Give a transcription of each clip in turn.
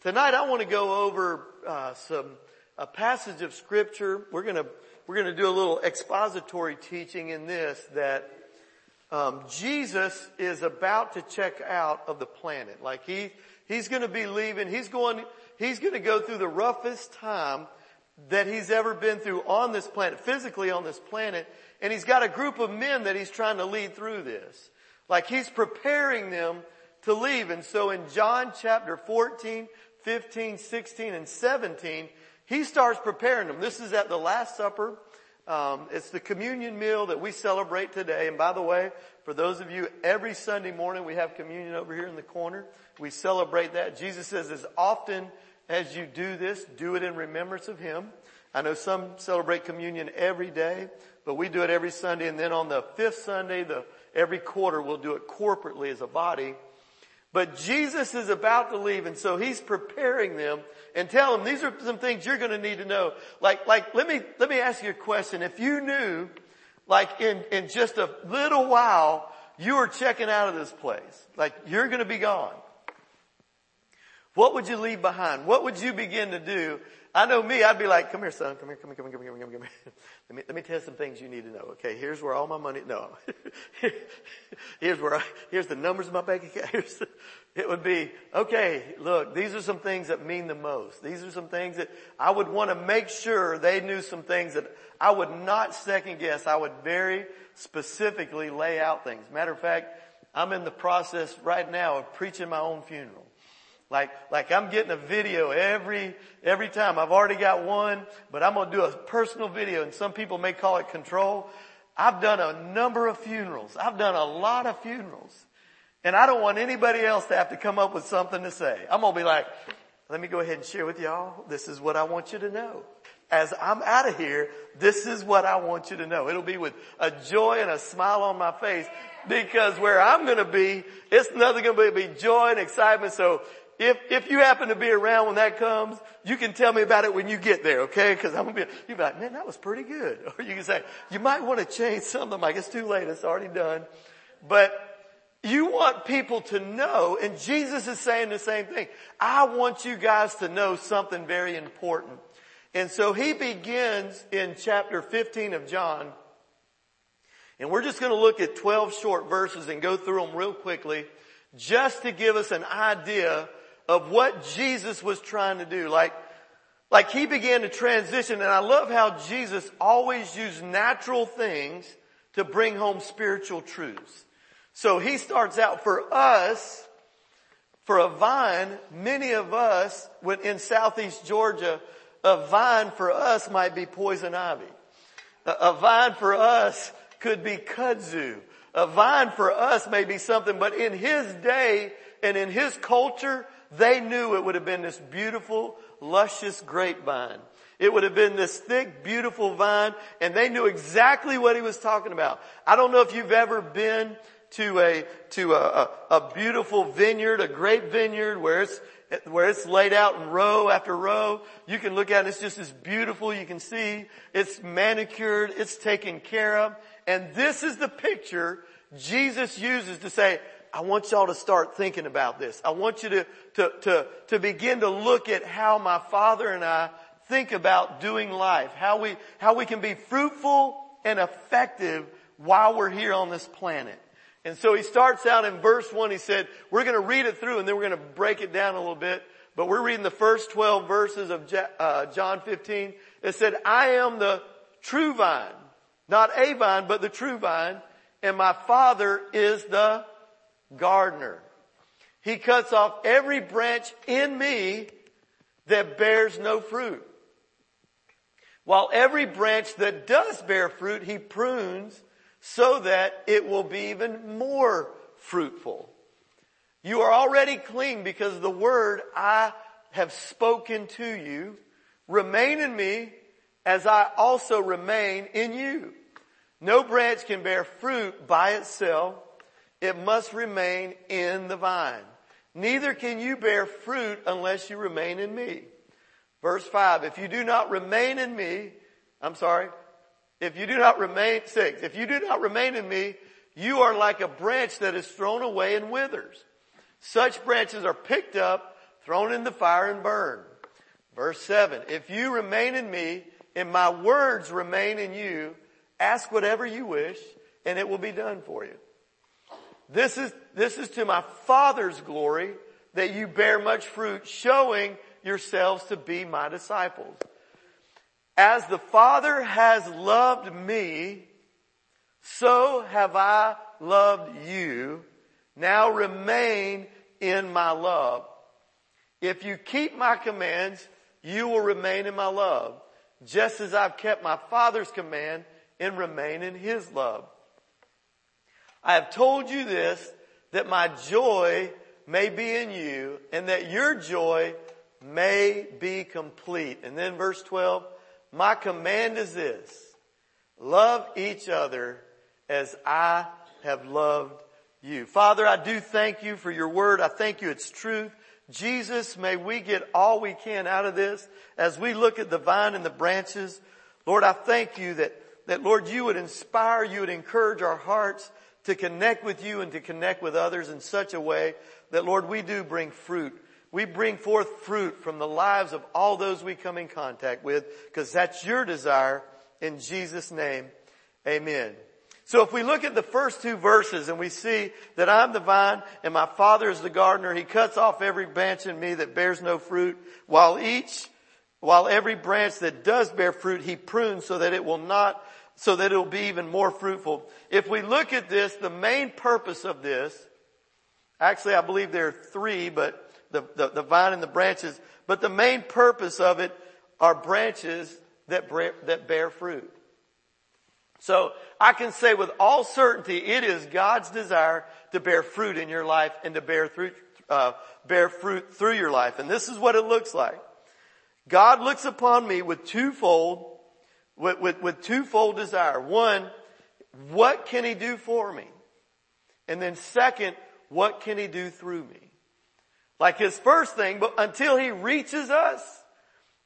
Tonight I want to go over uh, some a passage of scripture. We're gonna we're gonna do a little expository teaching in this that um, Jesus is about to check out of the planet. Like he he's to be leaving. He's going he's to go through the roughest time that he's ever been through on this planet, physically on this planet. And he's got a group of men that he's trying to lead through this. Like he's preparing them to leave. And so in John chapter 14, 15, 16, and 17, he starts preparing them. This is at the Last Supper. Um, it's the communion meal that we celebrate today. And by the way, for those of you, every Sunday morning we have communion over here in the corner. We celebrate that. Jesus says, as often as you do this, do it in remembrance of Him. I know some celebrate communion every day, but we do it every Sunday. And then on the fifth Sunday, the, every quarter, we'll do it corporately as a body. But Jesus is about to leave and so he's preparing them and tell them these are some things you're going to need to know. Like, like, let me, let me ask you a question. If you knew, like in, in just a little while, you were checking out of this place, like you're going to be gone. What would you leave behind? What would you begin to do I know me, I'd be like, come here son, come here, come here, come here, come here, come here, come here. Let me, let me tell you some things you need to know. Okay, here's where all my money, no. here's where I, here's the numbers in my bank account. Here's it would be, okay, look, these are some things that mean the most. These are some things that I would want to make sure they knew some things that I would not second guess. I would very specifically lay out things. Matter of fact, I'm in the process right now of preaching my own funeral. Like, like I'm getting a video every, every time. I've already got one, but I'm going to do a personal video and some people may call it control. I've done a number of funerals. I've done a lot of funerals. And I don't want anybody else to have to come up with something to say. I'm going to be like, let me go ahead and share with y'all. This is what I want you to know. As I'm out of here, this is what I want you to know. It'll be with a joy and a smile on my face because where I'm going to be, it's nothing going to be joy and excitement. So if, if you happen to be around when that comes, you can tell me about it when you get there, okay? Cause I'm gonna be, you'll be like, man, that was pretty good. Or you can say, you might want to change something. Like it's too late. It's already done. But you want people to know, and Jesus is saying the same thing. I want you guys to know something very important. And so he begins in chapter 15 of John, and we're just going to look at 12 short verses and go through them real quickly just to give us an idea of what Jesus was trying to do. Like, like he began to transition and I love how Jesus always used natural things to bring home spiritual truths. So he starts out for us, for a vine, many of us in southeast Georgia, a vine for us might be poison ivy. A vine for us could be kudzu. A vine for us may be something, but in his day and in his culture, they knew it would have been this beautiful, luscious grapevine. It would have been this thick, beautiful vine, and they knew exactly what he was talking about. I don't know if you've ever been to a, to a, a, a beautiful vineyard, a grape vineyard where it's, where it's laid out row after row. You can look at it, it's just as beautiful. You can see it's manicured, it's taken care of. And this is the picture Jesus uses to say, I want y'all to start thinking about this. I want you to, to, to, to begin to look at how my father and I think about doing life, how we, how we can be fruitful and effective while we're here on this planet. And so he starts out in verse one, he said, we're going to read it through and then we're going to break it down a little bit, but we're reading the first 12 verses of uh, John 15. It said, I am the true vine, not a vine, but the true vine, and my father is the gardener. He cuts off every branch in me that bears no fruit. While every branch that does bear fruit, he prunes so that it will be even more fruitful. You are already clean because the word I have spoken to you. Remain in me as I also remain in you. No branch can bear fruit by itself it must remain in the vine. Neither can you bear fruit unless you remain in me. Verse five, if you do not remain in me, I'm sorry, if you do not remain, six, if you do not remain in me, you are like a branch that is thrown away and withers. Such branches are picked up, thrown in the fire and burned. Verse 7, if you remain in me and my words remain in you, ask whatever you wish and it will be done for you. This is, this is to my Father's glory that you bear much fruit, showing yourselves to be my disciples. As the Father has loved me, so have I loved you. Now remain in my love. If you keep my commands, you will remain in my love, just as I've kept my Father's command and remain in his love. I have told you this, that my joy may be in you and that your joy may be complete. And then verse 12, my command is this, love each other as I have loved you. Father, I do thank you for your word. I thank you it's truth. Jesus, may we get all we can out of this as we look at the vine and the branches. Lord, I thank you that, that Lord, you would inspire, you would encourage our hearts to connect with you and to connect with others in such a way that Lord, we do bring fruit. We bring forth fruit from the lives of all those we come in contact with because that's your desire in Jesus name. Amen. So if we look at the first two verses and we see that I'm the vine and my father is the gardener, he cuts off every branch in me that bears no fruit while each, while every branch that does bear fruit, he prunes so that it will not, so that it will be even more fruitful. If we look at this, the main purpose of this, actually I believe there are three, but the, the, the vine and the branches, but the main purpose of it are branches that, that bear fruit. So I can say with all certainty, it is God's desire to bear fruit in your life and to bear through, uh, bear fruit through your life. And this is what it looks like. God looks upon me with twofold, with, with, with twofold desire. One, what can he do for me? And then second, what can he do through me? Like his first thing, but until he reaches us,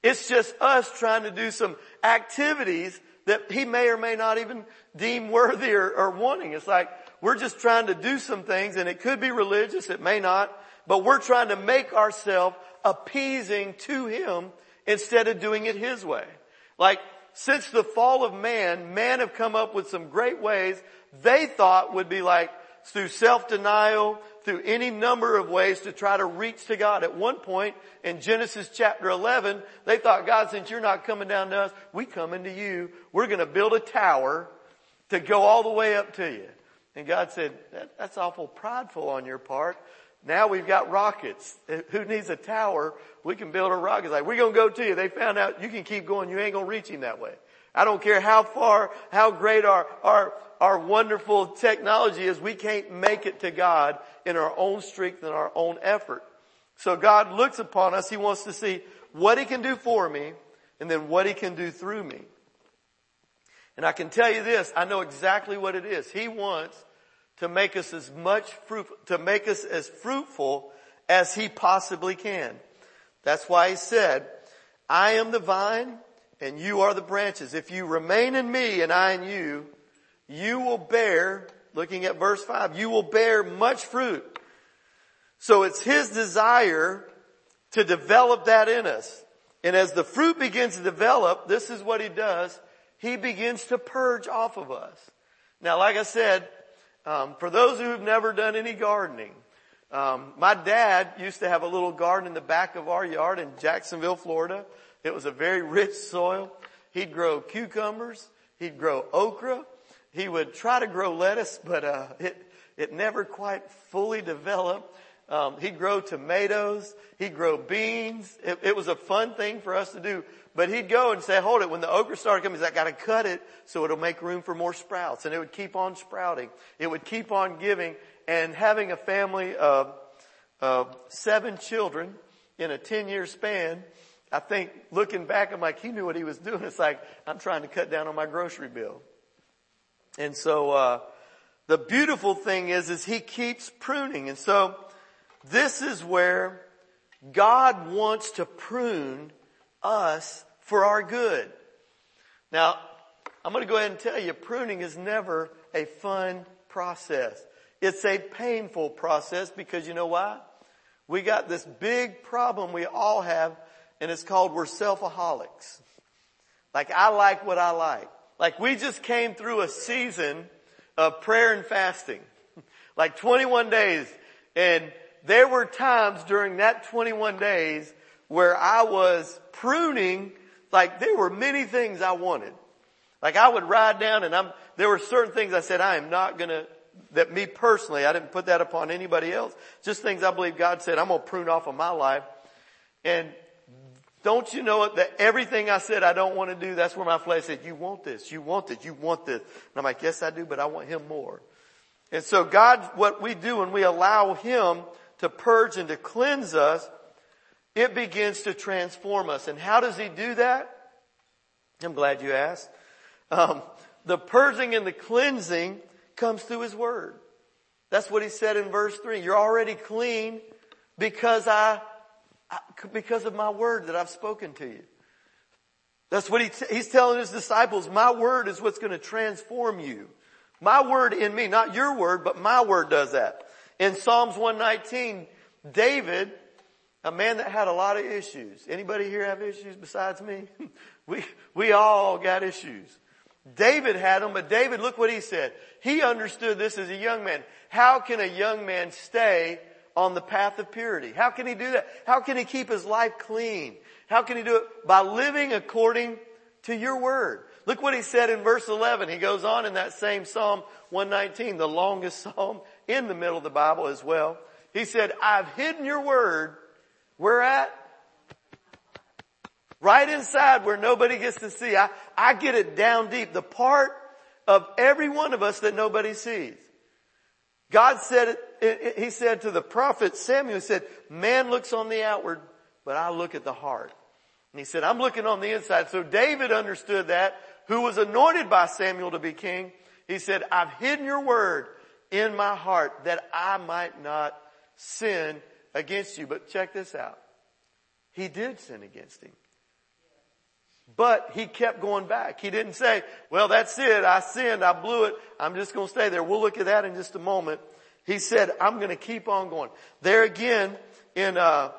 it's just us trying to do some activities that he may or may not even deem worthy or, or wanting. It's like we're just trying to do some things and it could be religious, it may not, but we're trying to make ourselves appeasing to him instead of doing it his way. Like since the fall of man, man have come up with some great ways they thought would be like through self-denial, through any number of ways to try to reach to God. At one point in Genesis chapter 11, they thought, God, since you're not coming down to us, we come into you. We're going to build a tower to go all the way up to you. And God said, that, that's awful prideful on your part. Now we've got rockets. Uh, who needs a tower? We can build a rocket. It's like, we're going to go to you. They found out you can keep going. You ain't going to reach him that way. I don't care how far, how great our, our, our wonderful technology is. We can't make it to God in our own strength and our own effort. So God looks upon us. He wants to see what He can do for me and then what He can do through me. And I can tell you this, I know exactly what it is. He wants to make us as much fruit, to make us as fruitful as He possibly can. That's why He said, I am the vine and you are the branches. If you remain in me and I in you, you will bear, looking at verse five, you will bear much fruit. So it's His desire to develop that in us. And as the fruit begins to develop, this is what He does. He begins to purge off of us. Now, like I said, um, for those who have never done any gardening, um, my dad used to have a little garden in the back of our yard in Jacksonville, Florida. It was a very rich soil. He'd grow cucumbers. He'd grow okra. He would try to grow lettuce, but uh, it it never quite fully developed. Um, he'd grow tomatoes. He'd grow beans. It, it, was a fun thing for us to do. But he'd go and say, "Hold it." When the okra started coming, he's like, "Got to cut it so it'll make room for more sprouts." And it would keep on sprouting. It would keep on giving. And having a family of of seven children in a ten year span, I think looking back, I'm like, he knew what he was doing. It's like, I'm trying to cut down on my grocery bill. And so, uh, the beautiful thing is, is he keeps pruning. And so, this is where God wants to prune us for our good. Now, I'm going to go ahead and tell you, pruning is never a fun process. It's a painful process because you know why? we got this big problem we all have and it's called we're selfaholics. Like I like what I like. Like we just came through a season of prayer and fasting. Like 21 days. And there were times during that 21 days where I was pruning, like there were many things I wanted. Like I would ride down and I'm, there were certain things I said, I am not gonna, that me personally, I didn't put that upon anybody else. Just things I believe God said, I'm gonna prune off of my life. And don't you know it that everything I said I don't want to do, that's where my flesh said, you want this, you want this, you want this. And I'm like, yes I do, but I want Him more. And so God, what we do when we allow Him to purge and to cleanse us, it begins to transform us. And how does He do that? I'm glad you asked. Um, the purging and the cleansing comes through His Word. That's what He said in verse 3. You're already clean because I because of my word that I've spoken to you. That's what he t- he's telling his disciples. My word is what's going to transform you. My word in me, not your word, but my word does that. In Psalms 119, David, a man that had a lot of issues. Anybody here have issues besides me? we, we all got issues. David had them, but David, look what he said. He understood this as a young man. How can a young man stay on the path of purity. How can he do that? How can he keep his life clean? How can he do it? By living according to your word. Look what he said in verse 11. He goes on in that same Psalm 119, the longest Psalm in the middle of the Bible as well. He said, I've hidden your word. Where at? Right inside where nobody gets to see. I, I get it down deep. The part of every one of us that nobody sees. God said it, he said to the prophet Samuel, he said, man looks on the outward, but I look at the heart. And he said, I'm looking on the inside. So David understood that, who was anointed by Samuel to be king. He said, I've hidden your word in my heart that I might not sin against you. But check this out. He did sin against him. But he kept going back. He didn't say, well, that's it. I sinned. I blew it. I'm just going to stay there. We'll look at that in just a moment. He said, I'm going to keep on going. There again in, uh,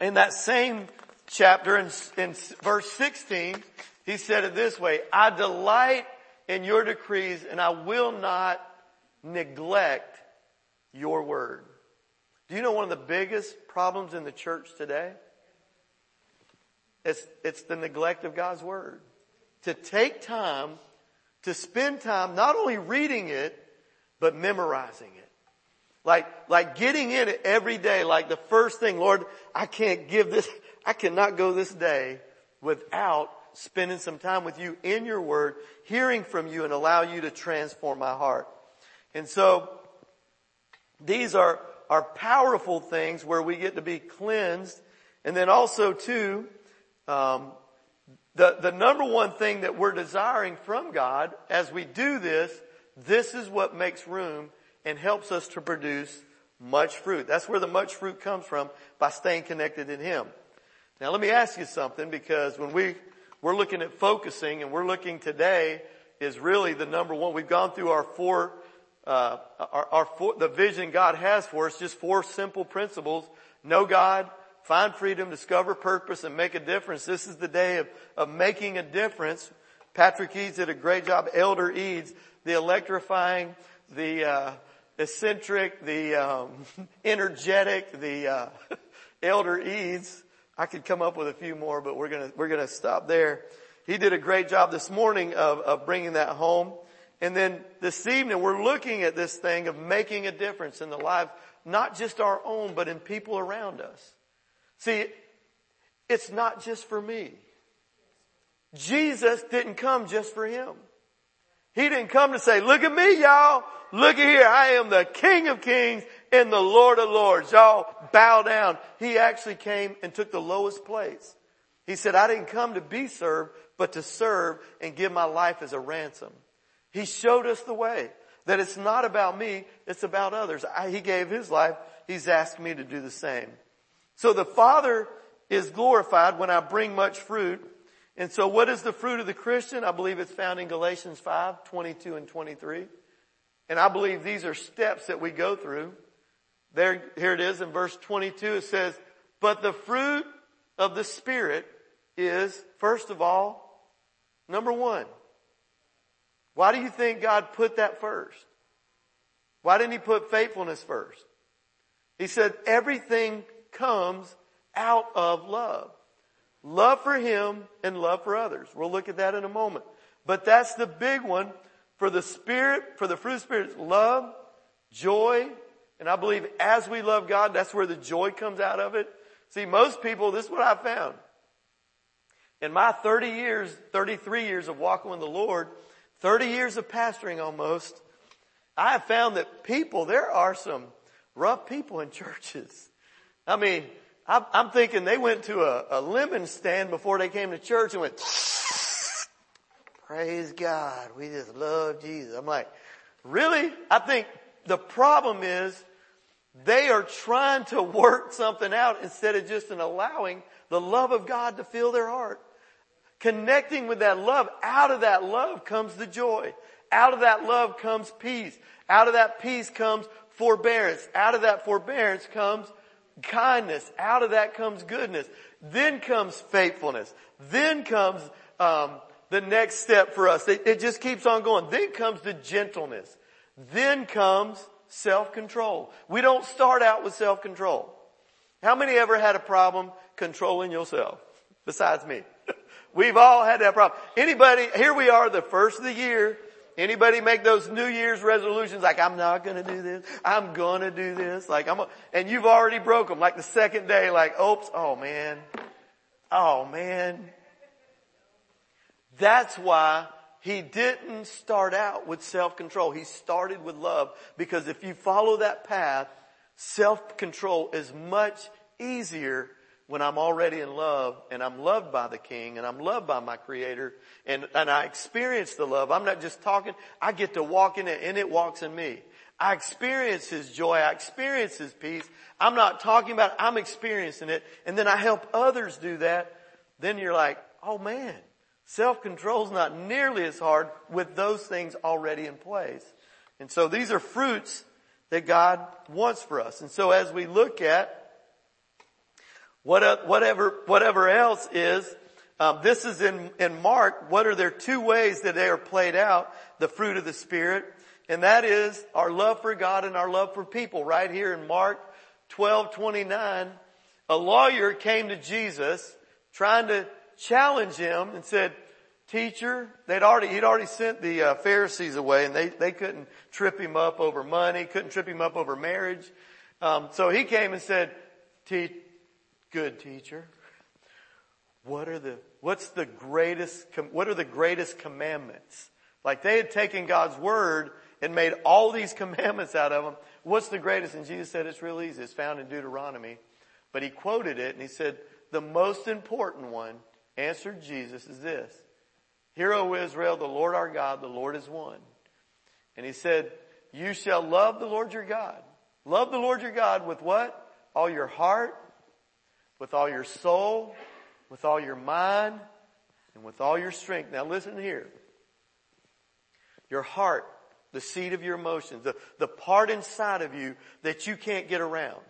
in that same chapter in, in verse 16, he said it this way, I delight in your decrees and I will not neglect your word. Do you know one of the biggest problems in the church today? It's, it's the neglect of God's Word. To take time, to spend time not only reading it, but memorizing it. Like, like getting in it every day, like the first thing, Lord, I can't give this, I cannot go this day without spending some time with you in your word, hearing from you and allow you to transform my heart. And so, these are, are powerful things where we get to be cleansed. And then also too, um, the, the number one thing that we're desiring from God as we do this, this is what makes room and helps us to produce much fruit. That's where the much fruit comes from by staying connected in Him. Now let me ask you something because when we, we're looking at focusing and we're looking today is really the number one. We've gone through our four, uh, our, our the vision God has for us, just four simple principles. Know God, find freedom, discover purpose, and make a difference. This is the day of, of making a difference. Patrick Eads did a great job. Elder Eads, the electrifying, the uh, eccentric, the um, energetic, the uh, Elder Eads. I could come up with a few more, but we're gonna we're gonna stop there. He did a great job this morning of, of bringing that home. And then this evening, we're looking at this thing of making a difference in the lives, not just our own, but in people around us. See, it's not just for me. Jesus didn't come just for him. He didn't come to say, look at me y'all. Look at here. I am the King of Kings and the Lord of Lords. Y'all bow down. He actually came and took the lowest place. He said, I didn't come to be served, but to serve and give my life as a ransom. He showed us the way that it's not about me, it's about others. I, he gave his life. He's asked me to do the same. So the Father is glorified when I bring much fruit. And so what is the fruit of the Christian? I believe it's found in Galatians 5, 22 and 23. And I believe these are steps that we go through. there, here it is in verse 22. It says, but the fruit of the Spirit is, first of all, number one. Why do you think God put that first? Why didn't He put faithfulness first? He said everything comes out of love. Love for Him and love for others. We'll look at that in a moment. But that's the big one for the Spirit, for the fruit of the Spirit, love, joy, and I believe as we love God, that's where the joy comes out of it. See, most people, this is what I found. In my 30 years, 33 years of walking with the Lord, 30 years of pastoring almost, I have found that people, there are some rough people in churches. I mean, I'm thinking they went to a, a lemon stand before they came to church and went, praise God, we just love Jesus. I'm like, really? I think the problem is they are trying to work something out instead of just an allowing the love of God to fill their heart. Connecting with that love, out of that love comes the joy. Out of that love comes peace. Out of that peace comes forbearance. Out of that forbearance comes kindness. Out of that comes goodness. Then comes faithfulness. Then comes um, the next step for us. It, it just keeps on going. Then comes the gentleness. Then comes self-control. We don't start out with self-control. How many ever had a problem controlling yourself? Besides me. We've all had that problem. Anybody, here we are the first of the year. Anybody make those New Year's resolutions like, I'm not gonna do this. I'm gonna do this. Like, I'm, a, and you've already broke them. Like the second day, like, oops, oh man. Oh man. That's why he didn't start out with self-control. He started with love because if you follow that path, self-control is much easier when I'm already in love and I'm loved by the King and I'm loved by my Creator and, and I experience the love. I'm not just talking, I get to walk in it and it walks in me. I experience His joy. I experience His peace. I'm not talking about it, I'm experiencing it and then I help others do that. Then you're like, oh man, Self-control is not nearly as hard with those things already in place. And so these are fruits that God wants for us. And so as we look at what, whatever, whatever else is, um, this is in, in Mark. What are there two ways that they are played out? The fruit of the Spirit. And that is our love for God and our love for people. Right here in Mark 12, 29, a lawyer came to Jesus trying to challenge him and said, teacher, they'd already, he'd already sent the uh, Pharisees away and they, they couldn't trip him up over money, couldn't trip him up over marriage. Um, so he came and said, good teacher, what are the, what's the greatest, what are the greatest commandments? Like they had taken God's word and made all these commandments out of them. What's the greatest? And Jesus said it's real easy. It's found in Deuteronomy. But he quoted it and he said, the most important one answered Jesus is this. Hear, O Israel, the Lord our God, the Lord is one. And he said, you shall love the Lord your God. Love the Lord your God with what? All your heart, with all your soul, with all your mind, and with all your strength. Now listen here. Your heart, the seat of your emotions, the, the part inside of you that you can't get around.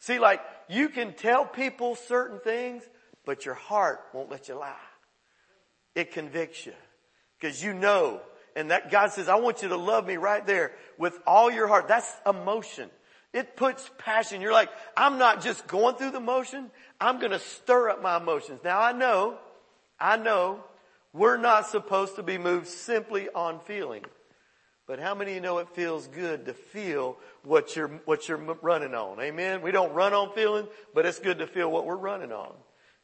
See, like, you can tell people certain things, but your heart won't let you lie. It convicts you because you know and that God says, I want you to love me right there with all your heart. That's emotion. It puts passion. You're like, I'm not just going through the motion. I'm going to stir up my emotions. Now I know, I know we're not supposed to be moved simply on feeling. But how many of you know it feels good to feel what you're, what you're running on? Amen. We don't run on feeling, but it's good to feel what we're running on.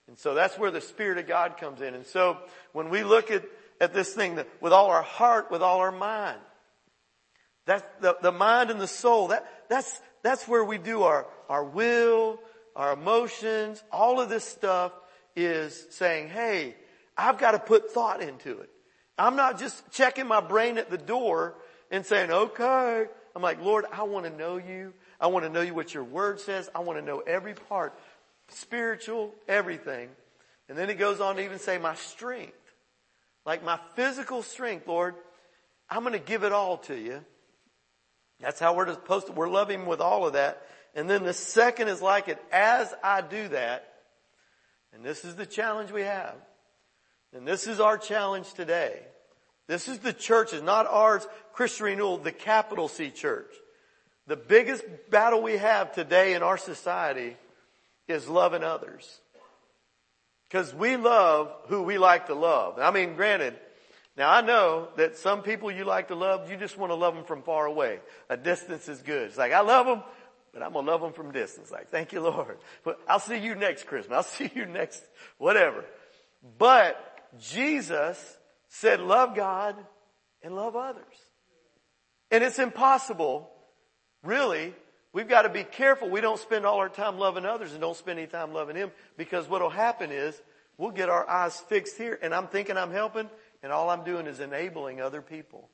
And so that's where the Spirit of God comes in. And so when we look at, at this thing with all our heart, with all our mind, that's the, the mind and the soul, that, that's, that's where we do our, our will, our emotions, all of this stuff is saying, hey, I've got to put thought into it. I'm not just checking my brain at the door and saying, okay. I'm like, Lord, I want to know you. I want to know you what your word says. I want to know every part spiritual, everything. And then he goes on to even say my strength. Like my physical strength, Lord, I'm going to give it all to you. That's how we're supposed to, we're loving with all of that. And then the second is like it. As I do that, and this is the challenge we have, and this is our challenge today. This is the churches, not ours, Christian Renewal, the capital C church. The biggest battle we have today in our society is loving others. Cause we love who we like to love. I mean, granted, now I know that some people you like to love, you just want to love them from far away. A distance is good. It's like, I love them, but I'm going to love them from distance. Like, thank you Lord. But I'll see you next Christmas. I'll see you next, whatever. But Jesus said love God and love others. And it's impossible, really. We've got to be careful we don't spend all our time loving others and don't spend any time loving Him because what'll happen is we'll get our eyes fixed here and I'm thinking I'm helping and all I'm doing is enabling other people.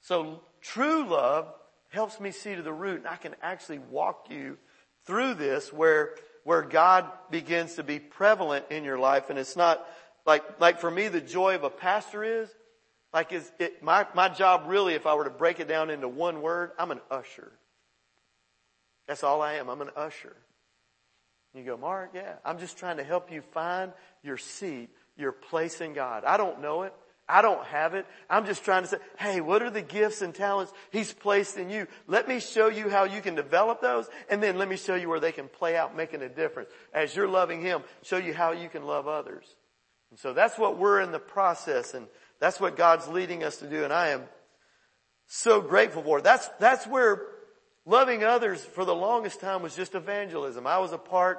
So true love helps me see to the root and I can actually walk you through this where, where God begins to be prevalent in your life and it's not like, like for me, the joy of a pastor is, like is it, my, my job really, if I were to break it down into one word, I'm an usher. That's all I am. I'm an usher. You go, Mark, yeah, I'm just trying to help you find your seat, your place in God. I don't know it. I don't have it. I'm just trying to say, hey, what are the gifts and talents He's placed in you? Let me show you how you can develop those and then let me show you where they can play out making a difference. As you're loving Him, show you how you can love others. And so that's what we're in the process and that's what God's leading us to do and I am so grateful for. That's, that's where loving others for the longest time was just evangelism. I was a part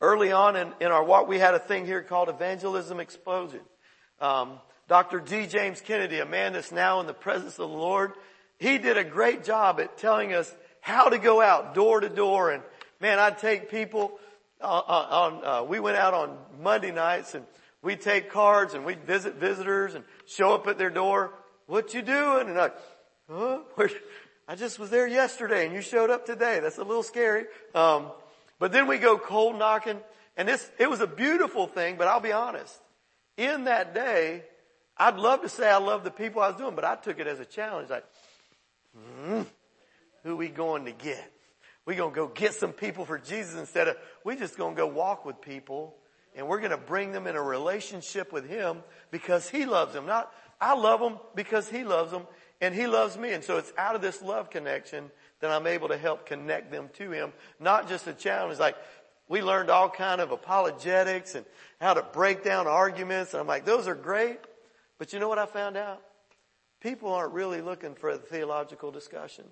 early on in, in our walk. We had a thing here called Evangelism Explosion. Um, Dr. D. James Kennedy, a man that's now in the presence of the Lord, he did a great job at telling us how to go out door to door and man, I'd take people uh, uh, on, uh, we went out on Monday nights and we'd take cards and we'd visit visitors and show up at their door. What you doing? And I, huh? I just was there yesterday and you showed up today. That's a little scary. Um, but then we go cold knocking and this, it was a beautiful thing, but I'll be honest. In that day, I'd love to say I love the people I was doing, but I took it as a challenge. Like, hmm, who we going to get? Going to go get some people for Jesus instead of, we just to go walk with people and we're to bring them in a relationship with Him because He loves them. Not, I love them because He loves them and He loves me. And so it's out of this love connection that I'm able to help connect them to Him. Not just a challenge like, we learned all kind of apologetics and how to break down arguments. And I'm like, those are great. But you know what I found out? People aren't really looking for a theological discussion.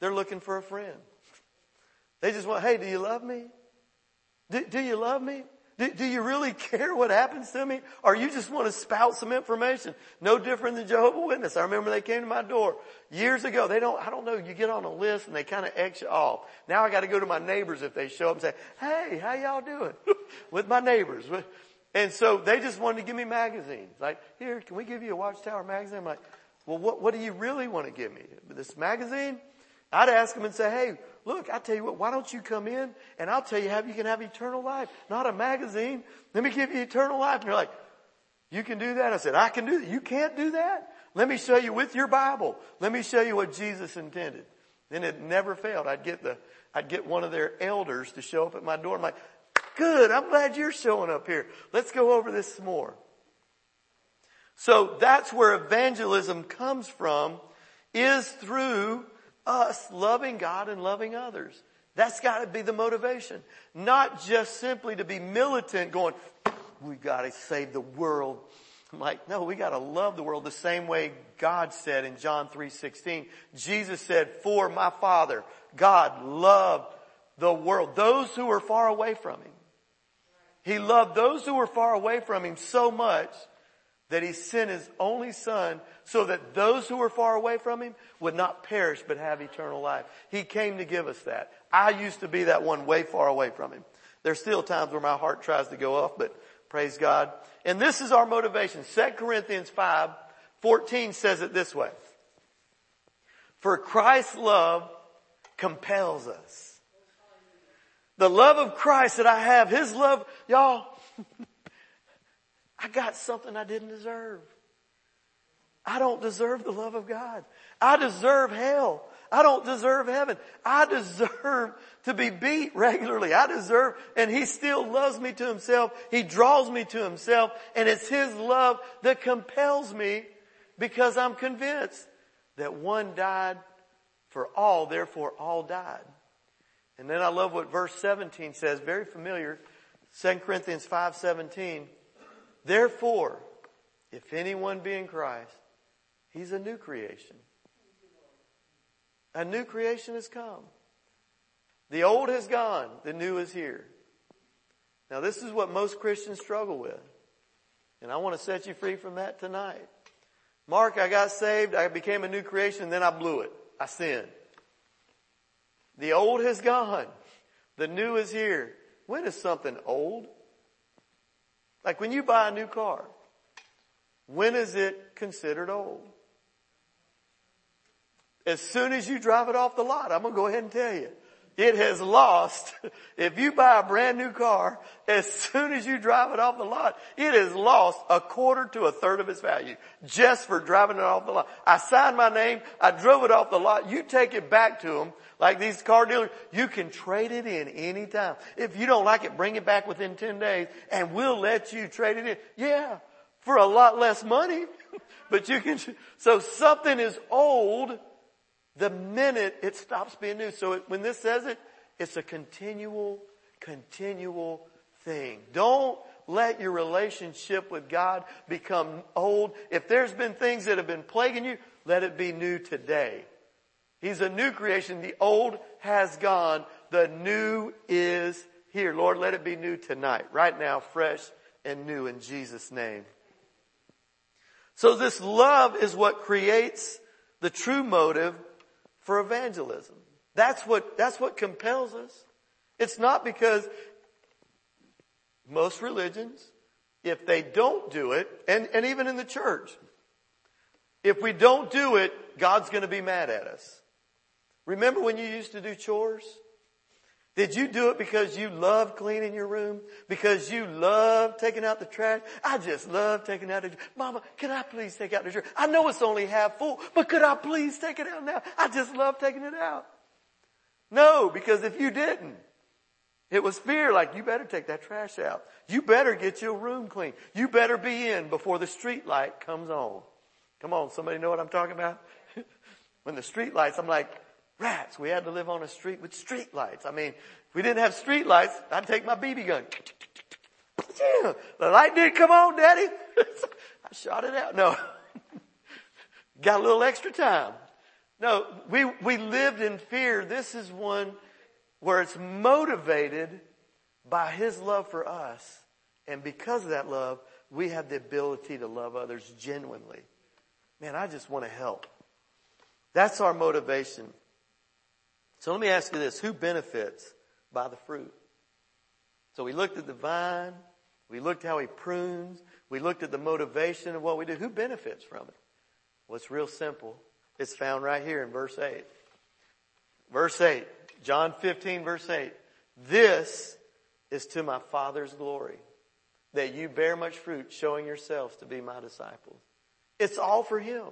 They're looking for a friend. They just want, hey, do you love me? Do, do you love me? Do, do, you really care what happens to me? Or you just want to spout some information? No different than Jehovah Witness. I remember they came to my door years ago. They don't, I don't know, you get on a list and they kind of X you off. Now I got to go to my neighbors if they show up and say, hey, how y'all doing? With my neighbors. And so they just wanted to give me magazines. Like, here, can we give you a Watchtower magazine? I'm like, well, what, what do you really want to give me? This magazine? I'd ask them and say, hey, look, I tell you what, why don't you come in and I'll tell you how you can have eternal life. Not a magazine. Let me give you eternal life. And you're like, you can do that? I said, I can do that. You can't do that? Let me show you with your Bible. Let me show you what Jesus intended. Then it never failed. I'd get the, I'd get one of their elders to show up at my door. I'm like, good. I'm glad you're showing up here. Let's go over this some more. So that's where evangelism comes from is through us loving God and loving others. That's got to be the motivation. Not just simply to be militant going, we got to save the world. I'm like, no, we got to love the world the same way God said in John 3:16. Jesus said, "For my Father, God loved the world, those who were far away from him. He loved those who were far away from him so much that he sent his only son so that those who were far away from him would not perish but have eternal life. He came to give us that. I used to be that one way far away from him. There's still times where my heart tries to go off, but praise God. And this is our motivation. 2 Corinthians 5, 14 says it this way. For Christ's love compels us. The love of Christ that I have, His love, y'all, I got something I didn't deserve. I don't deserve the love of God. I deserve hell. I don't deserve heaven. I deserve to be beat regularly. I deserve, and he still loves me to himself. He draws me to himself and it's his love that compels me because I'm convinced that one died for all, therefore all died. And then I love what verse 17 says, very familiar, 2 Corinthians 5:17. Therefore, if anyone be in Christ, he's a new creation. A new creation has come. The old has gone, the new is here. Now this is what most Christians struggle with. And I want to set you free from that tonight. Mark, I got saved, I became a new creation, then I blew it. I sinned. The old has gone. The new is here. When is something old? Like when you buy a new car, when is it considered old? As soon as you drive it off the lot, I'm going to go ahead and tell you. It has lost, if you buy a brand new car, as soon as you drive it off the lot, it has lost a quarter to a third of its value just for driving it off the lot. I signed my name, I drove it off the lot, you take it back to them, like these car dealers, you can trade it in anytime. If you don't like it, bring it back within 10 days and we'll let you trade it in. Yeah, for a lot less money, but you can, so something is old the minute it stops being new. So it, when this says it, it's a continual, continual thing. Don't let your relationship with God become old. If there's been things that have been plaguing you, let it be new today. He's a new creation. The old has gone. The new is here. Lord, let it be new tonight, right now, fresh and new in Jesus name. So this love is what creates the true motive for evangelism. That's what, that's what compels us. It's not because most religions, if they don't do it, and, and even in the church, if we don't do it, God's gonna be mad at us. Remember when you used to do chores? Did you do it because you love cleaning your room? Because you love taking out the trash? I just love taking out the trash. Mama, can I please take out the trash? I know it's only half full, but could I please take it out now? I just love taking it out. No, because if you didn't, it was fear like you better take that trash out. You better get your room clean. You better be in before the street light comes on. Come on, somebody know what I'm talking about? when the street lights, I'm like, rats. We had to live on a street with street lights. I mean, if we didn't have street lights, I'd take my BB gun. The light didn't come on, daddy. I shot it out. No. Got a little extra time. No, we, we lived in fear. This is one where it's motivated by His love for us. And because of that love, we have the ability to love others genuinely. Man, I just want to help. That's our motivation. So let me ask you this. Who benefits by the fruit? So we looked at the vine. We looked how he prunes. We looked at the motivation of what we do. Who benefits from it? Well, it's real simple. It's found right here in verse 8. Verse 8. John 15 verse 8. This is to my Father's glory that you bear much fruit showing yourselves to be my disciples. It's all for Him.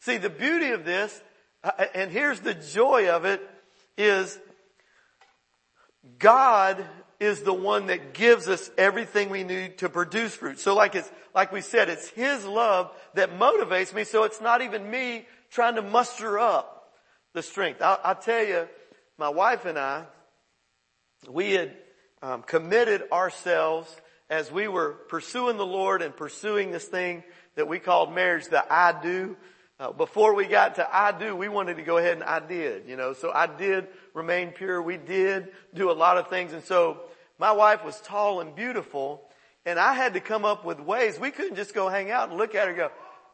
See, the beauty of this, uh, and here's the joy of it, is God is the one that gives us everything we need to produce fruit. So like it's, like we said, it's His love that motivates me. So it's not even me trying to muster up the strength. I'll, I'll tell you, my wife and I, we had um, committed ourselves as we were pursuing the Lord and pursuing this thing that we called marriage, the I do. Uh, before we got to I do, we wanted to go ahead and I did, you know, so I did remain pure. We did do a lot of things. And so my wife was tall and beautiful and I had to come up with ways. We couldn't just go hang out and look at her and go,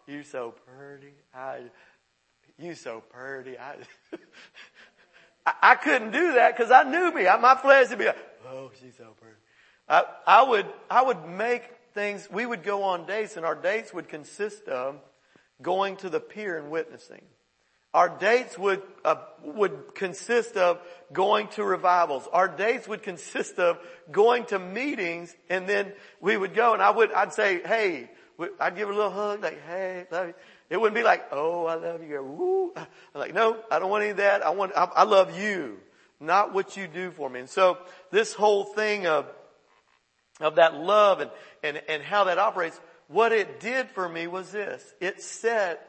you so pretty. I, you so pretty. I, I, I couldn't do that because I knew me. I, my flesh would be like, oh, she's so pretty. I, I would, I would make things, we would go on dates and our dates would consist of going to the pier and witnessing. Our dates would uh, would consist of going to revivals. Our dates would consist of going to meetings, and then we would go, and I would I'd say, "Hey," I'd give her a little hug, like, "Hey," It wouldn't be like, oh, I love you. Woo. I'm like, no, I don't want any of that. I want, I, I love you, not what you do for me. And so this whole thing of, of that love and, and, and how that operates, what it did for me was this. It set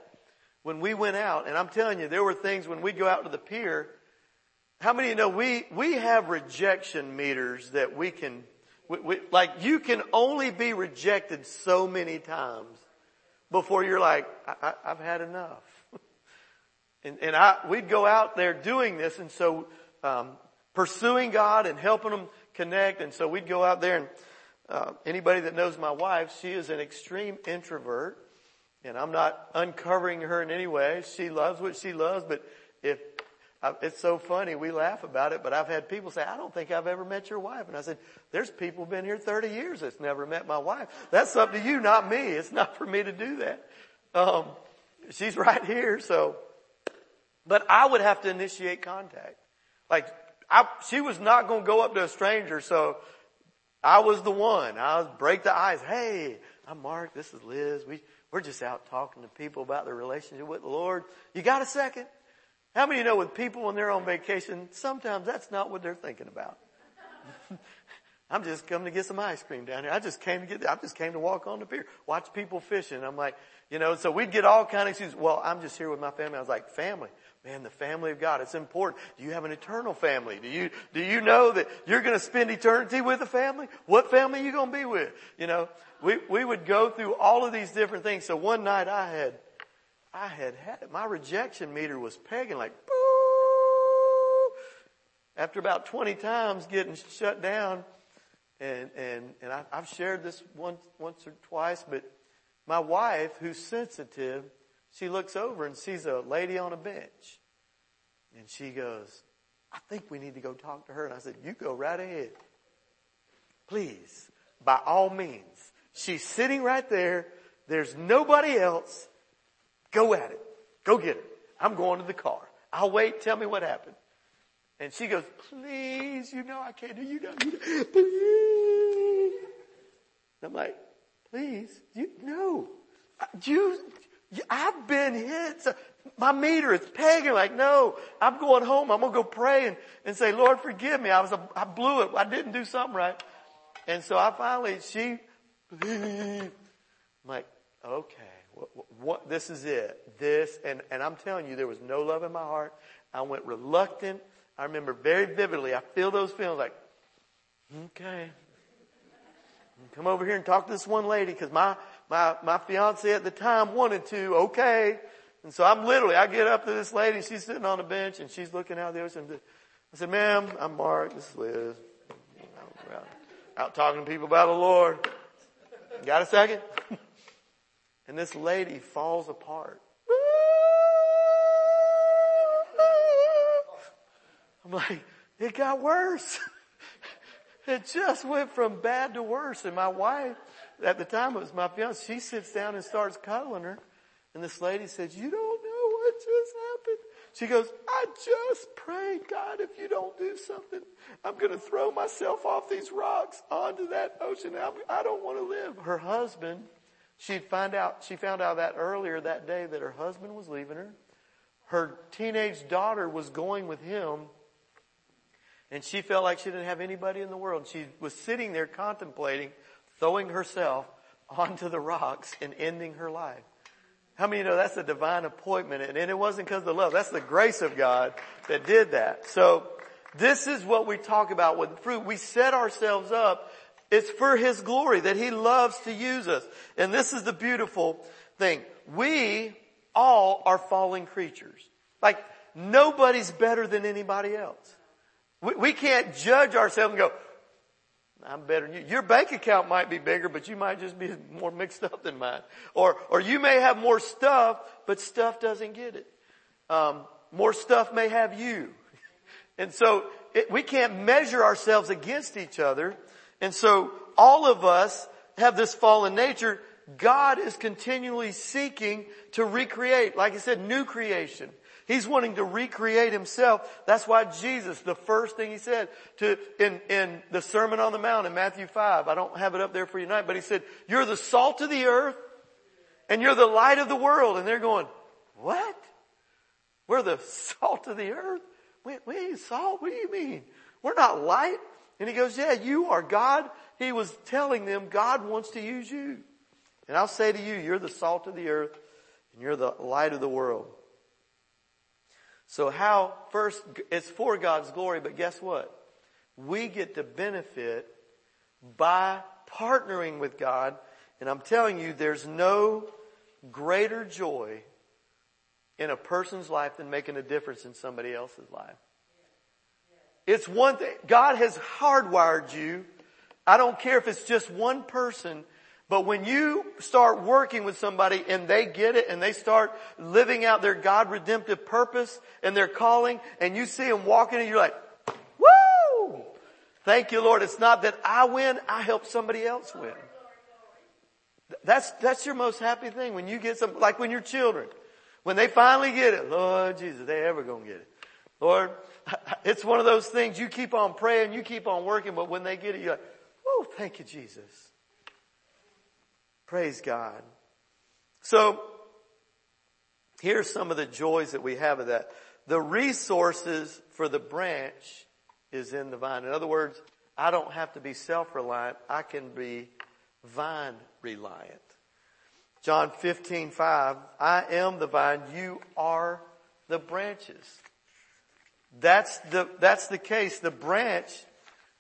when we went out, and I'm telling you, there were things when we'd go out to the pier, how many of you know we, we have rejection meters that we can, we, we, like you can only be rejected so many times before you're like, I, have had enough. and, and I, we'd go out there doing this and so, um, pursuing God and helping them connect and so we'd go out there and, uh, anybody that knows my wife, she is an extreme introvert and I'm not uncovering her in any way. She loves what she loves, but if it's so funny, we laugh about it, but I've had people say, I don't think I've ever met your wife. And I said, there's people been here 30 years that's never met my wife. That's up to you, not me. It's not for me to do that. Um, she's right here, so, but I would have to initiate contact. Like, I, she was not going to go up to a stranger, so I was the one. I was break the ice. Hey, I'm Mark. This is Liz. We, we're just out talking to people about their relationship with the Lord. You got a second? How many you know with people when they're on vacation, sometimes that's not what they're thinking about. I'm just coming to get some ice cream down here. I just came to get, I just came to walk on the pier, watch people fishing. I'm like, you know, so we'd get all kind of excuses. Well, I'm just here with my family. I was like, family, man, the family of God, it's important. Do you have an eternal family? Do you, do you know that you're going to spend eternity with a family? What family are you going to be with? You know, we, we would go through all of these different things. So one night I had I had had it. My rejection meter was pegging like, boo! After about 20 times getting shut down, and, and, and I, I've shared this once, once or twice, but my wife, who's sensitive, she looks over and sees a lady on a bench. And she goes, I think we need to go talk to her. And I said, you go right ahead. Please, by all means. She's sitting right there. There's nobody else. Go at it. Go get it. I'm going to the car. I'll wait. Tell me what happened. And she goes, please, you know I can't do you know, you know please. I'm like, please, you, no, you, I've been hit. So my meter is pegging like, no, I'm going home. I'm going to go pray and, and say, Lord, forgive me. I was, a, I blew it. I didn't do something right. And so I finally, she, I'm like, okay. What, what, this is it. This, and, and I'm telling you, there was no love in my heart. I went reluctant. I remember very vividly, I feel those feelings like, okay, come over here and talk to this one lady because my, my, my fiance at the time wanted to, okay. And so I'm literally, I get up to this lady, she's sitting on a bench and she's looking out the ocean. I said, ma'am, I'm Mark, this is Liz. Out, out talking to people about the Lord. Got a second? and this lady falls apart. I'm like, it got worse. it just went from bad to worse. And my wife, at the time it was my fiance, she sits down and starts cuddling her. And this lady says, you don't know what just happened. She goes, I just prayed, God, if you don't do something, I'm going to throw myself off these rocks onto that ocean. I don't want to live. Her husband She'd find out, she found out that earlier that day that her husband was leaving her. Her teenage daughter was going with him. And she felt like she didn't have anybody in the world. She was sitting there contemplating throwing herself onto the rocks and ending her life. How many know that's a divine appointment? And it wasn't because of love. That's the grace of God that did that. So this is what we talk about with fruit. We set ourselves up it's for His glory that He loves to use us. And this is the beautiful thing. We all are fallen creatures. Like nobody's better than anybody else. We, we can't judge ourselves and go, I'm better than you. Your bank account might be bigger, but you might just be more mixed up than mine. Or, or you may have more stuff, but stuff doesn't get it. Um, more stuff may have you. And so it, we can't measure ourselves against each other. And so all of us have this fallen nature. God is continually seeking to recreate, like I said, new creation. He's wanting to recreate himself. That's why Jesus, the first thing he said to, in, in the Sermon on the Mount in Matthew 5, I don't have it up there for you tonight, but he said, you're the salt of the earth. And you're the light of the world. And they're going, what? We're the salt of the earth? We ain't salt? What do you mean? We're not light. And he goes, yeah, you are God. He was telling them God wants to use you. And I'll say to you, you're the salt of the earth and you're the light of the world. So how, first, it's for God's glory, but guess what? We get to benefit by partnering with God. And I'm telling you, there's no greater joy in a person's life than making a difference in somebody else's life. It's one thing, God has hardwired you. I don't care if it's just one person but when you start working with somebody and they get it and they start living out their God redemptive purpose and their calling and you see them walking and you're like, woo! Thank you Lord. It's not that I win, I help somebody else win. That's, that's your most happy thing when you get some, like when your children, when they finally get it, Lord Jesus, they ever gonna get it. Lord, it's one of those things you keep on praying, you keep on working, but when they get it, you're like, oh, thank you Jesus. Praise God. So, here's some of the joys that we have of that. The resources for the branch is in the vine. In other words, I don't have to be self-reliant. I can be vine reliant. John 15, 5, I am the vine, you are the branches. That's the, that's the case. The branch,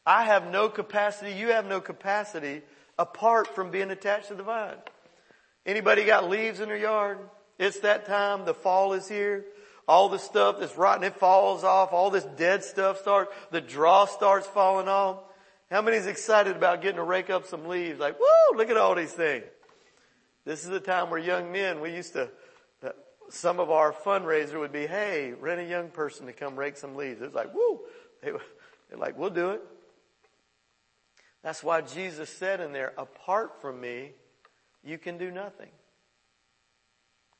I have no capacity, you have no capacity apart from being attached to the vine. Anybody got leaves in their yard? It's that time. The fall is here. All the stuff that's rotten, it falls off. All this dead stuff starts, the draw starts falling off. How many is excited about getting to rake up some leaves? Like, woo, look at all these things. This is the time where young men, we used to, some of our fundraiser would be, hey, rent a young person to come rake some leaves. It's like, woo. They, they're like, we'll do it. That's why Jesus said in there, apart from me, you can do nothing.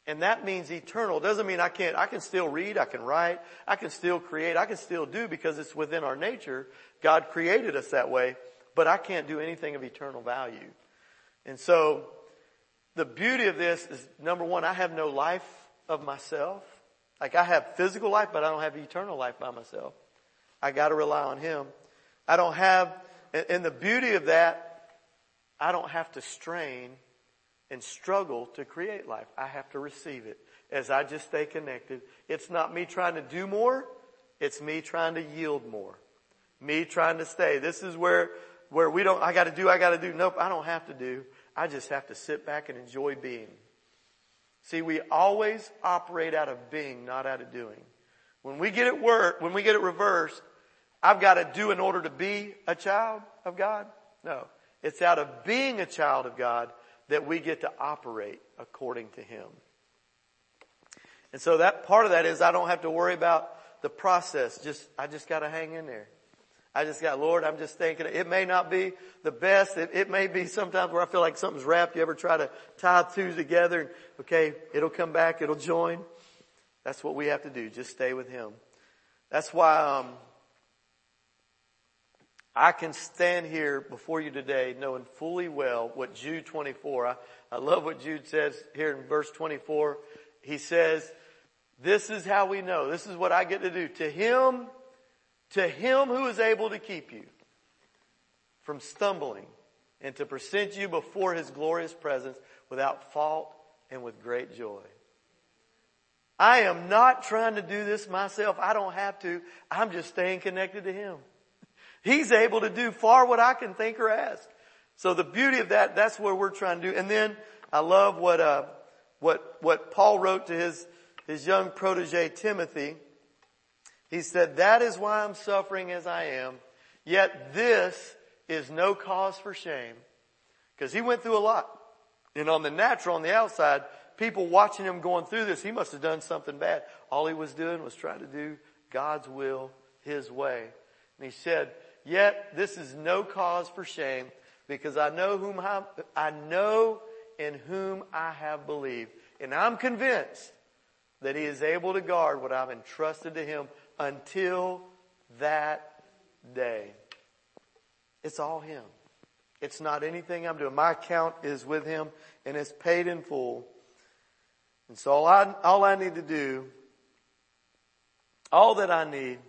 And that means eternal. Doesn't mean I can't, I can still read, I can write, I can still create, I can still do because it's within our nature. God created us that way, but I can't do anything of eternal value. And so, the beauty of this is number one, I have no life of myself. Like I have physical life, but I don't have eternal life by myself. I gotta rely on Him. I don't have and the beauty of that, I don't have to strain and struggle to create life. I have to receive it as I just stay connected. It's not me trying to do more. It's me trying to yield more. Me trying to stay. This is where, where we don't, I gotta do, I gotta do. Nope, I don't have to do. I just have to sit back and enjoy being. See, we always operate out of being, not out of doing. When we get it work, when we get it reversed, I've got to do in order to be a child of God? No. It's out of being a child of God that we get to operate according to Him. And so that part of that is I don't have to worry about the process. Just, I just gotta hang in there. I just got, Lord, I'm just thinking, it may not be the best. It, it, may be sometimes where I feel like something's wrapped. You ever try to tie two together okay, it'll come back, it'll join. That's what we have to do. Just stay with Him. That's why, um, I can stand here before you today knowing fully well what Jude 24, I, I love what Jude says here in verse 24. He says, this is how we know. This is what I get to do. To him, to him who is able to keep you from stumbling and to present you before his glorious presence without fault and with great joy. I am not trying to do this myself. I don't have to. I'm just staying connected to him. He's able to do far what I can think or ask. So the beauty of that, that's where we're trying to do. And then I love what, uh, what, what Paul wrote to his, his young protege Timothy. He said, that is why I'm suffering as I am. Yet this is no cause for shame. Cause he went through a lot. And on the natural, on the outside, people watching him going through this, he must have done something bad. All he was doing was trying to do God's will, his way. And he said, Yet this is no cause for shame because I know whom I, I know in whom I have believed. And I'm convinced that he is able to guard what I've entrusted to him until that day. It's all him. It's not anything I'm doing. My account is with him and it's paid in full. And so all I, all I need to do, all that I need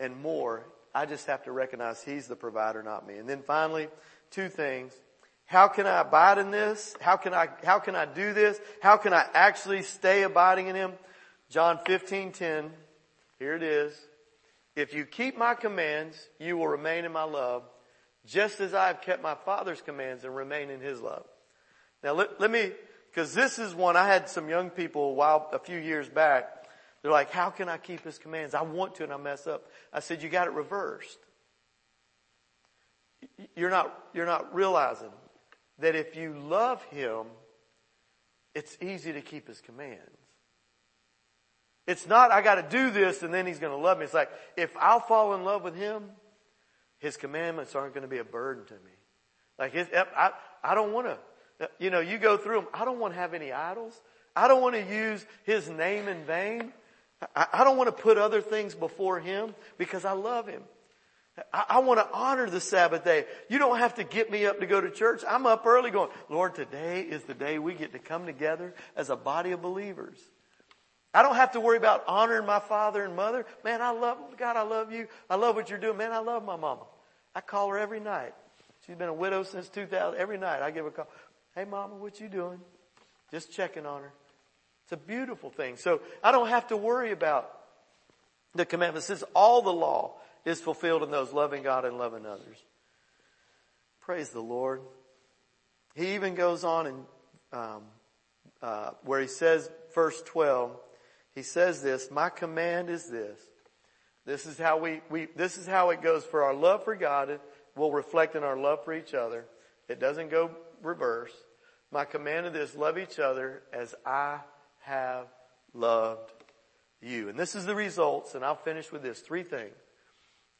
and more, I just have to recognize He's the provider, not me. And then finally, two things. How can I abide in this? How can I, how can I do this? How can I actually stay abiding in Him? John 15, 10. Here it is. If you keep my commands, you will remain in my love, just as I have kept my Father's commands and remain in His love. Now let, let me, cause this is one, I had some young people a while, a few years back, they're like, how can I keep His commands? I want to and I mess up. I said, you got it reversed. You're not, you're not realizing that if you love Him, it's easy to keep His commands. It's not, I gotta do this and then He's gonna love me. It's like, if I'll fall in love with Him, His commandments aren't gonna be a burden to me. Like, his, I, I don't wanna, you know, you go through them, I don't wanna have any idols. I don't want to use His name in vain. I, I don't want to put other things before Him because I love Him. I, I want to honor the Sabbath day. You don't have to get me up to go to church. I'm up early going, Lord, today is the day we get to come together as a body of believers. I don't have to worry about honoring my father and mother. Man, I love, God, I love you. I love what you're doing. Man, I love my mama. I call her every night. She's been a widow since 2000. Every night I give her a call. Hey mama, what you doing? Just checking on her. It's a beautiful thing. So I don't have to worry about the commandments. Since all the law is fulfilled in those loving God and loving others. Praise the Lord. He even goes on and um, uh, where he says, verse 12, he says this, my command is this. This is how we, we, this is how it goes for our love for God. It will reflect in our love for each other. It doesn't go reverse. My command is this, love each other as I have loved you. And this is the results, and I'll finish with this. Three things.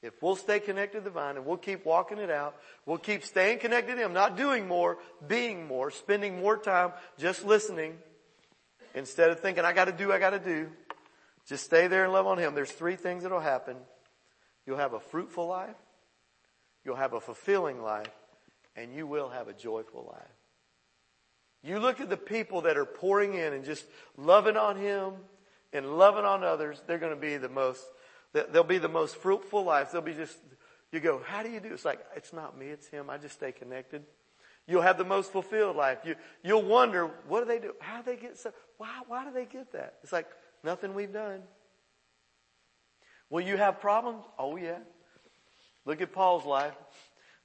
If we'll stay connected to the vine and we'll keep walking it out, we'll keep staying connected to Him, not doing more, being more, spending more time just listening instead of thinking, I gotta do, I gotta do. Just stay there and love on Him. There's three things that'll happen. You'll have a fruitful life, you'll have a fulfilling life, and you will have a joyful life. You look at the people that are pouring in and just loving on Him and loving on others, they're going to be the most, they'll be the most fruitful lives. They'll be just, you go, how do you do? It's like, it's not me, it's Him. I just stay connected. You'll have the most fulfilled life. You, you'll wonder, what do they do? How do they get so, why, why do they get that? It's like, nothing we've done. Will you have problems? Oh yeah. Look at Paul's life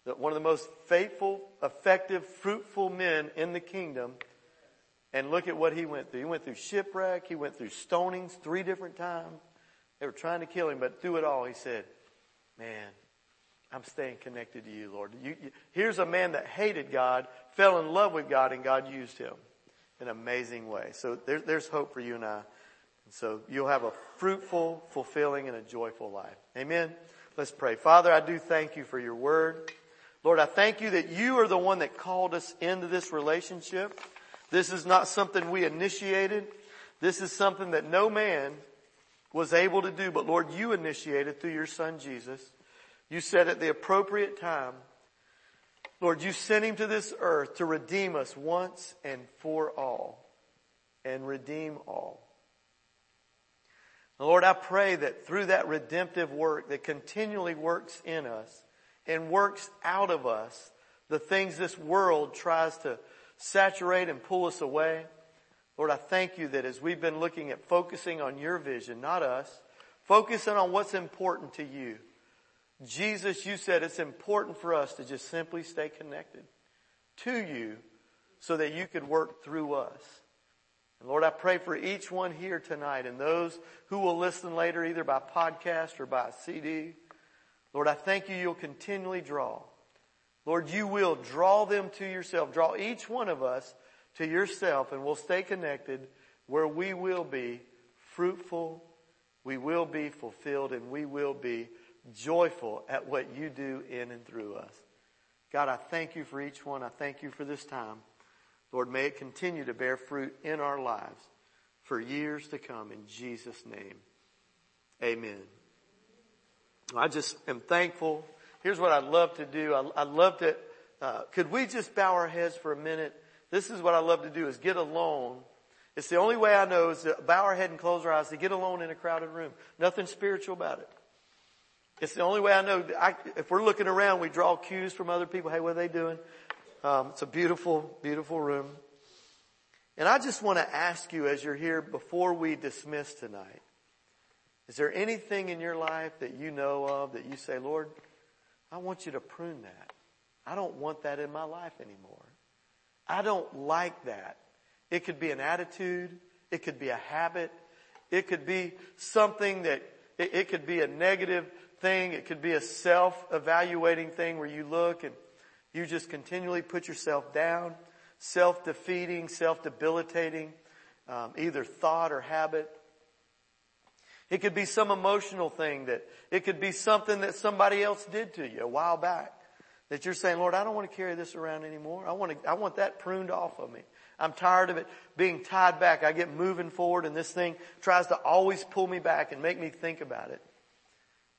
one of the most faithful, effective, fruitful men in the kingdom. And look at what he went through. He went through shipwreck. He went through stonings three different times. They were trying to kill him, but through it all, he said, man, I'm staying connected to you, Lord. You, you, here's a man that hated God, fell in love with God, and God used him in an amazing way. So there, there's hope for you and I. And so you'll have a fruitful, fulfilling, and a joyful life. Amen. Let's pray. Father, I do thank you for your word. Lord, I thank you that you are the one that called us into this relationship. This is not something we initiated. This is something that no man was able to do, but Lord, you initiated through your son Jesus. You said at the appropriate time, Lord, you sent him to this earth to redeem us once and for all and redeem all. Lord, I pray that through that redemptive work that continually works in us, and works out of us the things this world tries to saturate and pull us away. Lord, I thank you that as we've been looking at focusing on your vision, not us, focusing on what's important to you. Jesus, you said it's important for us to just simply stay connected to you so that you could work through us. And Lord, I pray for each one here tonight and those who will listen later either by podcast or by CD. Lord, I thank you you'll continually draw. Lord, you will draw them to yourself. Draw each one of us to yourself and we'll stay connected where we will be fruitful, we will be fulfilled, and we will be joyful at what you do in and through us. God, I thank you for each one. I thank you for this time. Lord, may it continue to bear fruit in our lives for years to come in Jesus' name. Amen. I just am thankful. Here's what I'd love to do. I, would love to, uh, could we just bow our heads for a minute? This is what I love to do is get alone. It's the only way I know is to bow our head and close our eyes to get alone in a crowded room. Nothing spiritual about it. It's the only way I know. I, if we're looking around, we draw cues from other people. Hey, what are they doing? Um, it's a beautiful, beautiful room. And I just want to ask you as you're here before we dismiss tonight, is there anything in your life that you know of that you say, Lord, I want you to prune that. I don't want that in my life anymore. I don't like that. It could be an attitude. It could be a habit. It could be something that, it, it could be a negative thing. It could be a self-evaluating thing where you look and you just continually put yourself down, self-defeating, self-debilitating, um, either thought or habit. It could be some emotional thing that, it could be something that somebody else did to you a while back. That you're saying, Lord, I don't want to carry this around anymore. I want to, I want that pruned off of me. I'm tired of it being tied back. I get moving forward and this thing tries to always pull me back and make me think about it.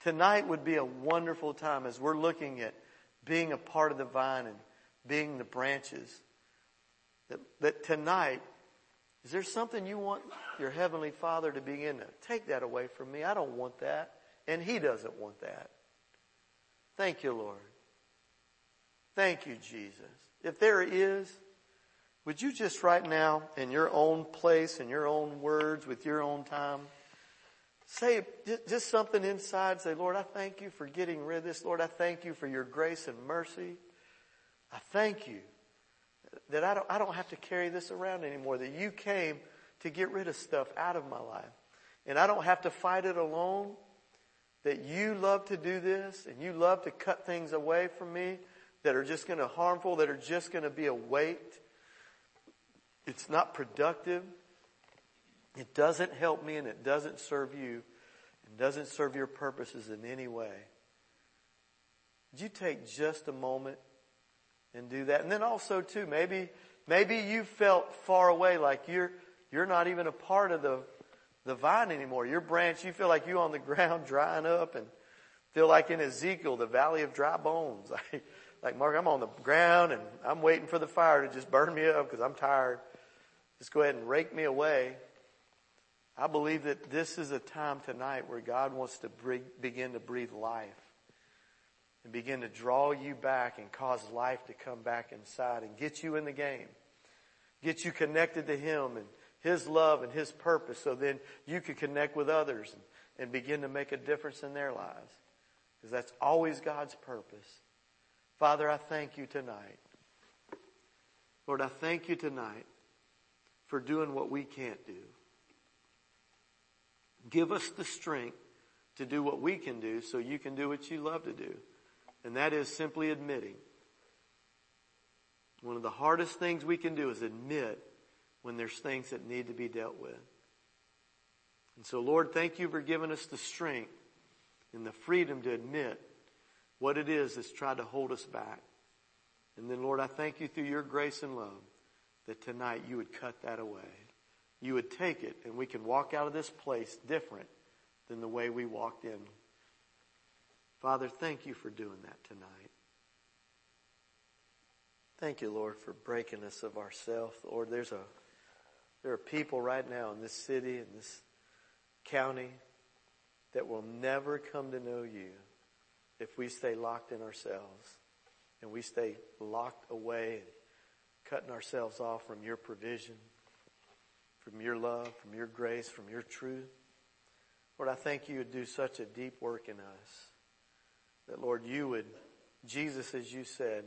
Tonight would be a wonderful time as we're looking at being a part of the vine and being the branches. That, that tonight, is there something you want your Heavenly Father to begin to take that away from me? I don't want that. And He doesn't want that. Thank you, Lord. Thank you, Jesus. If there is, would you just right now, in your own place, in your own words, with your own time, say just something inside, say, Lord, I thank you for getting rid of this. Lord, I thank you for your grace and mercy. I thank you that I don't, I don't have to carry this around anymore, that you came to get rid of stuff out of my life. And I don't have to fight it alone, that you love to do this and you love to cut things away from me that are just going to harmful, that are just going to be a weight. It's not productive. It doesn't help me and it doesn't serve you. It doesn't serve your purposes in any way. Would you take just a moment and do that? And then also too, maybe, maybe you felt far away like you're, you're not even a part of the, the vine anymore. Your branch, you feel like you on the ground drying up and feel like in Ezekiel, the valley of dry bones. like Mark, I'm on the ground and I'm waiting for the fire to just burn me up because I'm tired. Just go ahead and rake me away. I believe that this is a time tonight where God wants to bring, begin to breathe life and begin to draw you back and cause life to come back inside and get you in the game. Get you connected to Him and His love and His purpose so then you can connect with others and, and begin to make a difference in their lives. Because that's always God's purpose. Father, I thank you tonight. Lord, I thank you tonight for doing what we can't do. Give us the strength to do what we can do so you can do what you love to do. And that is simply admitting. One of the hardest things we can do is admit when there's things that need to be dealt with. And so Lord, thank you for giving us the strength and the freedom to admit what it is that's tried to hold us back. And then Lord, I thank you through your grace and love that tonight you would cut that away. You would take it and we can walk out of this place different than the way we walked in. Father, thank you for doing that tonight. Thank you, Lord, for breaking us of ourselves. Lord, there's a, there are people right now in this city, in this county, that will never come to know you if we stay locked in ourselves and we stay locked away and cutting ourselves off from your provision, from your love, from your grace, from your truth. Lord, I thank you would do such a deep work in us. That Lord, you would, Jesus, as you said,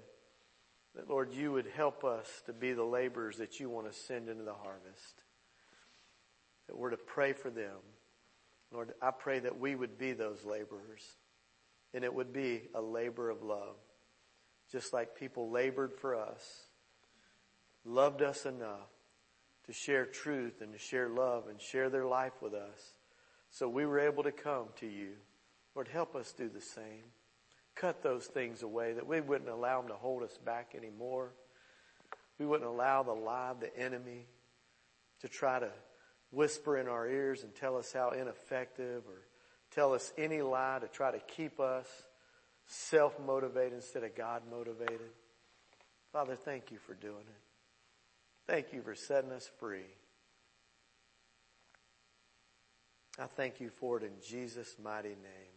that Lord, you would help us to be the laborers that you want to send into the harvest. That we're to pray for them. Lord, I pray that we would be those laborers and it would be a labor of love. Just like people labored for us, loved us enough to share truth and to share love and share their life with us. So we were able to come to you. Lord, help us do the same. Cut those things away that we wouldn't allow them to hold us back anymore. We wouldn't allow the lie of the enemy to try to whisper in our ears and tell us how ineffective or tell us any lie to try to keep us self-motivated instead of God-motivated. Father, thank you for doing it. Thank you for setting us free. I thank you for it in Jesus' mighty name.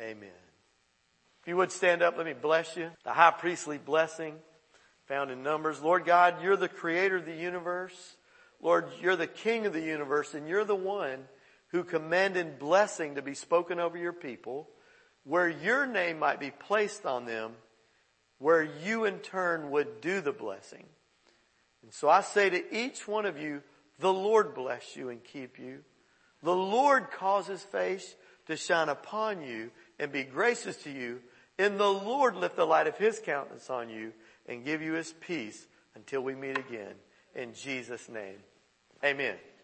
Amen. If you would stand up, let me bless you. The high priestly blessing found in Numbers. Lord God, you're the creator of the universe. Lord, you're the king of the universe and you're the one who commanded blessing to be spoken over your people where your name might be placed on them, where you in turn would do the blessing. And so I say to each one of you, the Lord bless you and keep you. The Lord cause his face to shine upon you and be gracious to you. And the Lord lift the light of his countenance on you and give you his peace until we meet again. In Jesus' name. Amen.